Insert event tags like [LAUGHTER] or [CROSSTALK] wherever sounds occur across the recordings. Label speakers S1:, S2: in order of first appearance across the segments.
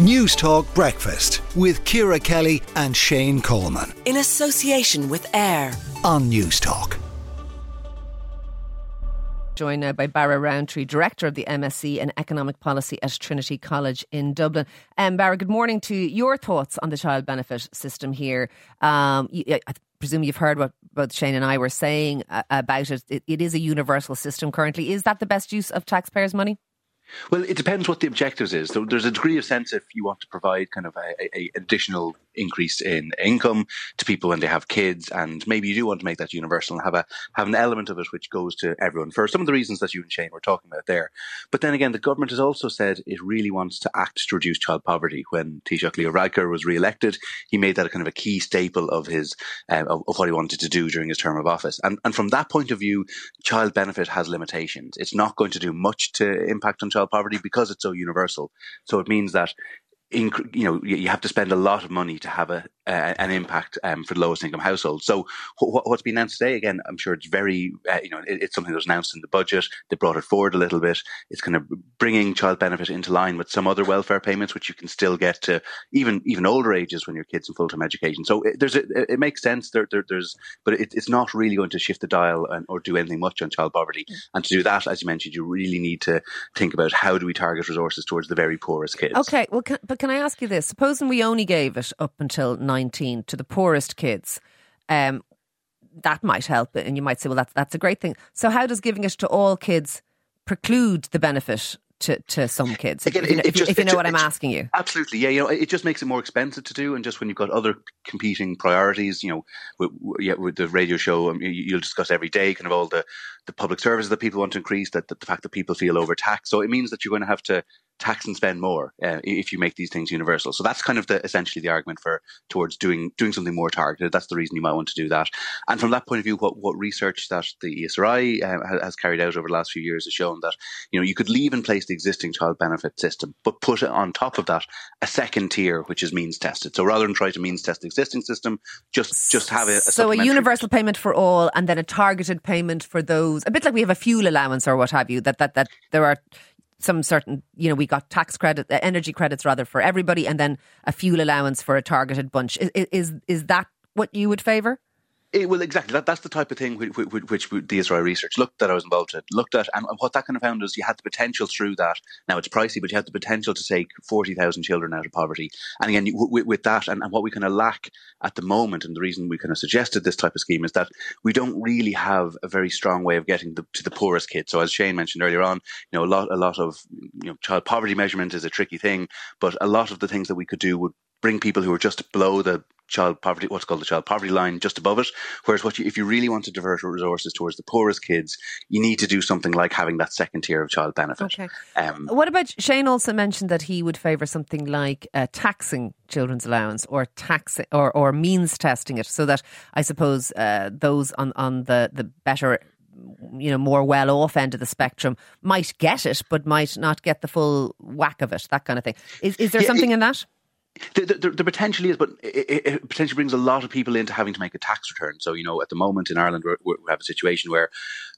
S1: Newstalk Breakfast with Ciara Kelly and Shane Coleman.
S2: In association with AIR
S1: on Newstalk.
S3: Joined now by Barra Roantree, Director of the MSc in Economic Policy at Trinity College in Dublin. Um, Barra, good morning to your thoughts on the child benefit system here. Um, I presume you've heard what both Shane and I were saying uh, about it. it. It is a universal system currently. Is that the best use of taxpayers' money?
S4: Well, it depends what the objectives is. So there's a degree of sense if you want to provide kind of a, a, additional increase in income to people when they have kids, and maybe you do want to make that universal and have a have an element of it which goes to everyone for some of the reasons that you and Shane were talking about there. But then again, the government has also said it really wants to act to reduce child poverty. When Taoiseach Leo Varadkar was re-elected, he made that a kind of a key staple of his uh, of, of, what he wanted to do during his term of office. And and from that point of view, child benefit has limitations. It's not going to do much to impact on child poverty because it's so universal. So it means that you know, you have to spend a lot of money to have a, an impact um, for the lowest income households. So what, what's been announced today, again, I'm sure it's very, uh, you know, it, it's something that was announced in the budget. They brought it forward a little bit. It's kind of bringing child benefit into line with some other welfare payments, which you can still get to even even older ages when your kids in full time education. So it, there's a, it makes sense. There, there there's, but it, it's not really going to shift the dial and, or do anything much on child poverty. Mm. And to do that, as you mentioned, you really need to think about how do we target resources towards the very poorest kids.
S3: Okay, well, can, but can I ask you this? Supposing we only gave it up until 19 to the poorest kids, um, that might help. And you might say, well, that's, that's a great thing. So, how does giving it to all kids preclude the benefit to, to some kids. Again, if, you, if, just, if you know what I'm asking you.
S4: Absolutely, yeah. You know, it just makes it more expensive to do, and just when you've got other competing priorities, you know, with, yeah, with the radio show, um, you'll discuss every day, kind of all the, the public services that people want to increase, that, that the fact that people feel overtaxed. So it means that you're going to have to tax and spend more uh, if you make these things universal. So that's kind of the essentially the argument for towards doing doing something more targeted. That's the reason you might want to do that. And from that point of view, what, what research that the ESRI uh, has carried out over the last few years has shown that you know you could leave in place the existing child benefit system, but put it on top of that a second tier which is means tested. So rather than try to means test the existing system, just just have a, a
S3: so a universal payment for all, and then a targeted payment for those. A bit like we have a fuel allowance or what have you. That that that there are some certain, you know, we got tax credit, uh, energy credits rather for everybody, and then a fuel allowance for a targeted bunch. Is is, is that what you would favour?
S4: It, well, exactly. That, that's the type of thing which, which, which, the ESRI research looked that I was involved in, looked at, and what that kind of found is you had the potential through that. Now it's pricey, but you had the potential to take forty thousand children out of poverty. And again, with, with that, and, and, what we kind of lack at the moment, and the reason we kind of suggested this type of scheme is that we don't really have a very strong way of getting the, to the poorest kids. So as Shane mentioned earlier on, you know, a lot, a lot of you know, child poverty measurement is a tricky thing, but a lot of the things that we could do would bring people who are just below the child poverty, what's called the child poverty line, just above it. Whereas, what you, if you really want to divert resources towards the poorest kids, you need to do something like having that second tier of child benefit.
S3: Okay. Um, what about Shane? Also mentioned that he would favour something like uh, taxing children's allowance or tax or or means testing it, so that I suppose uh, those on on the the better you know, more well off end of the spectrum might get it, but might not get the full whack of it, that kind of thing. Is, is there yeah, something it, in that?
S4: The, the, the, potentially is, but it, it, potentially brings a lot of people into having to make a tax return. So, you know, at the moment in Ireland, we have a situation where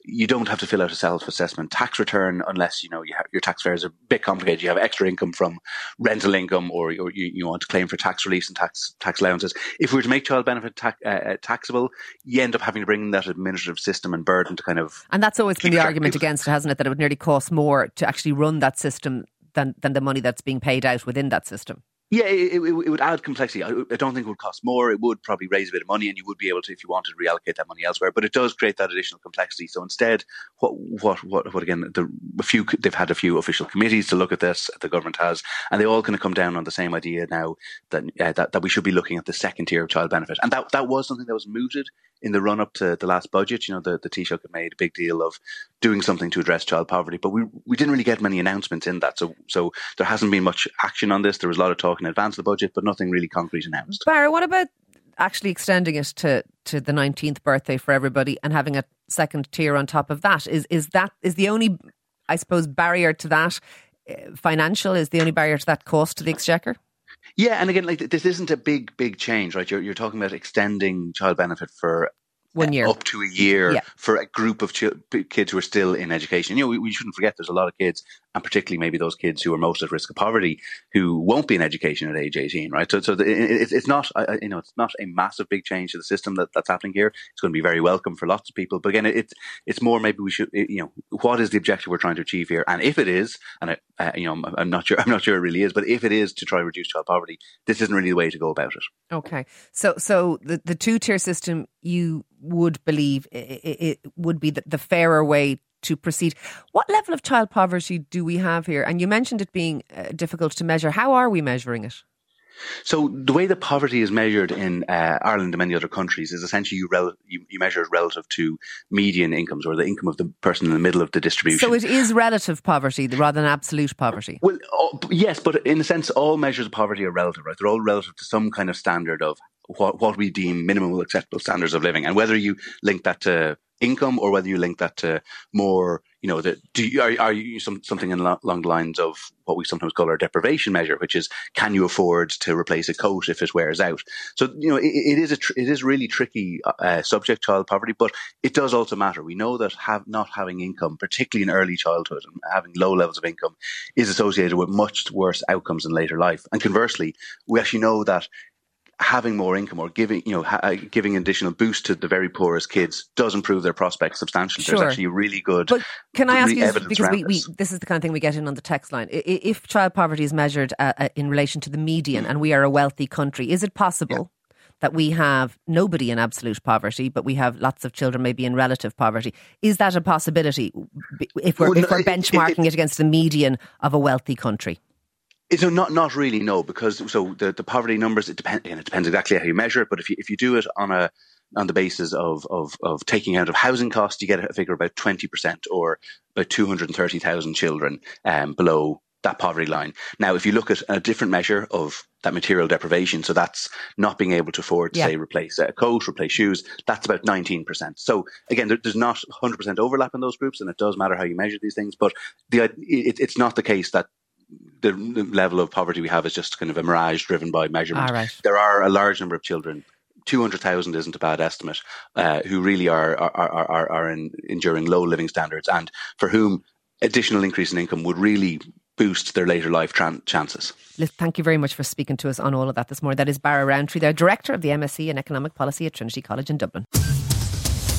S4: you don't have to fill out a self-assessment tax return unless, you know, you have, your tax affairs are a bit complicated. You have extra income from rental income or, or you, you, want to claim for tax relief and tax tax allowances. If we were to make child benefit ta- uh, uh, taxable, you end up having to bring that administrative system and burden to kind of.
S3: And that's always been the argument against it, hasn't it? That it would nearly cost more to actually run that system than, than the money that's being paid out within that system.
S4: Yeah, it, it, it, would add complexity. I, don't think it would cost more. It would probably raise a bit of money, and you would be able to, if you wanted reallocate that money elsewhere. But it does create that additional complexity. So instead, what, what, what, what again? The, a few they've had a few official committees to look at this. The government has, and they all kind of come down on the same idea now that uh, that, that we should be looking at the second tier of child benefit, and that that was something that was mooted in the run up to the last budget. You know, the the Taoiseach had made a big deal of doing something to address child poverty, but we we didn't really get many announcements in that. So so there hasn't been much action on this. There was a lot of talk in advance of the budget, but nothing really concrete announced.
S3: Barry, what about actually extending it to to the 19th birthday for everybody and having a second tier on top of that? Is is that is the only I suppose barrier to that uh, financial is the only barrier to that cost to the exchequer?
S4: Yeah, and again, like this isn't a big, big change, right? You're, you're talking about extending child benefit for
S3: one year
S4: up to a year yeah. for a group of ch- kids who are still in education. You know, we, we, shouldn't forget there's a lot of kids and particularly maybe those kids who are most at risk of poverty, who won't be in education at age 18, right? So, so the, it, it's not, you know, it's not a massive big change to the system that, that's happening here. It's going to be very welcome for lots of people. But again, it's, it's more maybe we should, you know, what is the objective we're trying to achieve here? And if it is, and I, uh, you know, I'm not sure, [LAUGHS] I'm not sure it really is, but if it is to try to reduce child poverty, this isn't really the way to go about it.
S3: Okay. So, so the, the two tier system you would believe it, it would be the, the fairer way to proceed. What level of child poverty do we have here? And you mentioned it being uh, difficult to measure. How are we measuring it?
S4: So the way that poverty is measured in uh, Ireland and many other countries is essentially you, rel- you, you, measure it relative to median incomes or the income of the person in the middle of the distribution.
S3: So it is relative poverty rather than absolute poverty.
S4: Well, oh, yes, but in a sense, all measures of poverty are relative, right? They're all relative to some kind of standard of what, what we deem minimal acceptable standards of living, and whether you link that to income or whether you link that to more, you know, that do you, are, are you some, something along the lines of what we sometimes call our deprivation measure, which is can you afford to replace a coat if it wears out? So, you know, it, it is a, tr- it is really tricky uh, subject, child poverty, but it does also matter. We know that have not having income, particularly in early childhood and having low levels of income is associated with much worse outcomes in later life. And conversely, we actually know that having more income or giving, you know, ha- uh, giving additional boost to the very poorest kids does improve their prospects substantially. Sure. There's actually really good.
S3: But can I ask you this, because we, we, this is the kind of thing we get in on the text line. If child poverty is measured uh, uh, in relation to the median, mm. and we are a wealthy country, is it possible? Yeah. That we have nobody in absolute poverty, but we have lots of children maybe in relative poverty. Is that a possibility if we're, well, if we're benchmarking it, it, it against the median of a wealthy country?
S4: So not not really no because so the, the poverty numbers it depends again it depends exactly how you measure it but if you if you do it on a on the basis of of of taking out of housing costs you get a figure about twenty percent or about two hundred and thirty thousand children um, below that poverty line. Now, if you look at a different measure of that material deprivation, so that's not being able to afford to yeah. say replace a coat, replace shoes, that's about 19%. So again, there, there's not 100% overlap in those groups and it does matter how you measure these things, but the, it, it's not the case that the, level of poverty we have is just kind of a mirage driven by measurement.
S3: Right.
S4: There are a large number of children 200,000 isn't a bad estimate, uh, who really are, are, are, are in, enduring low living standards and for whom additional increase in income would really boost their later life tran- chances.
S3: Thank you very much for speaking to us on all of that this morning. That is Barra Roantree, the Director of the MSc in Economic Policy at Trinity College in Dublin.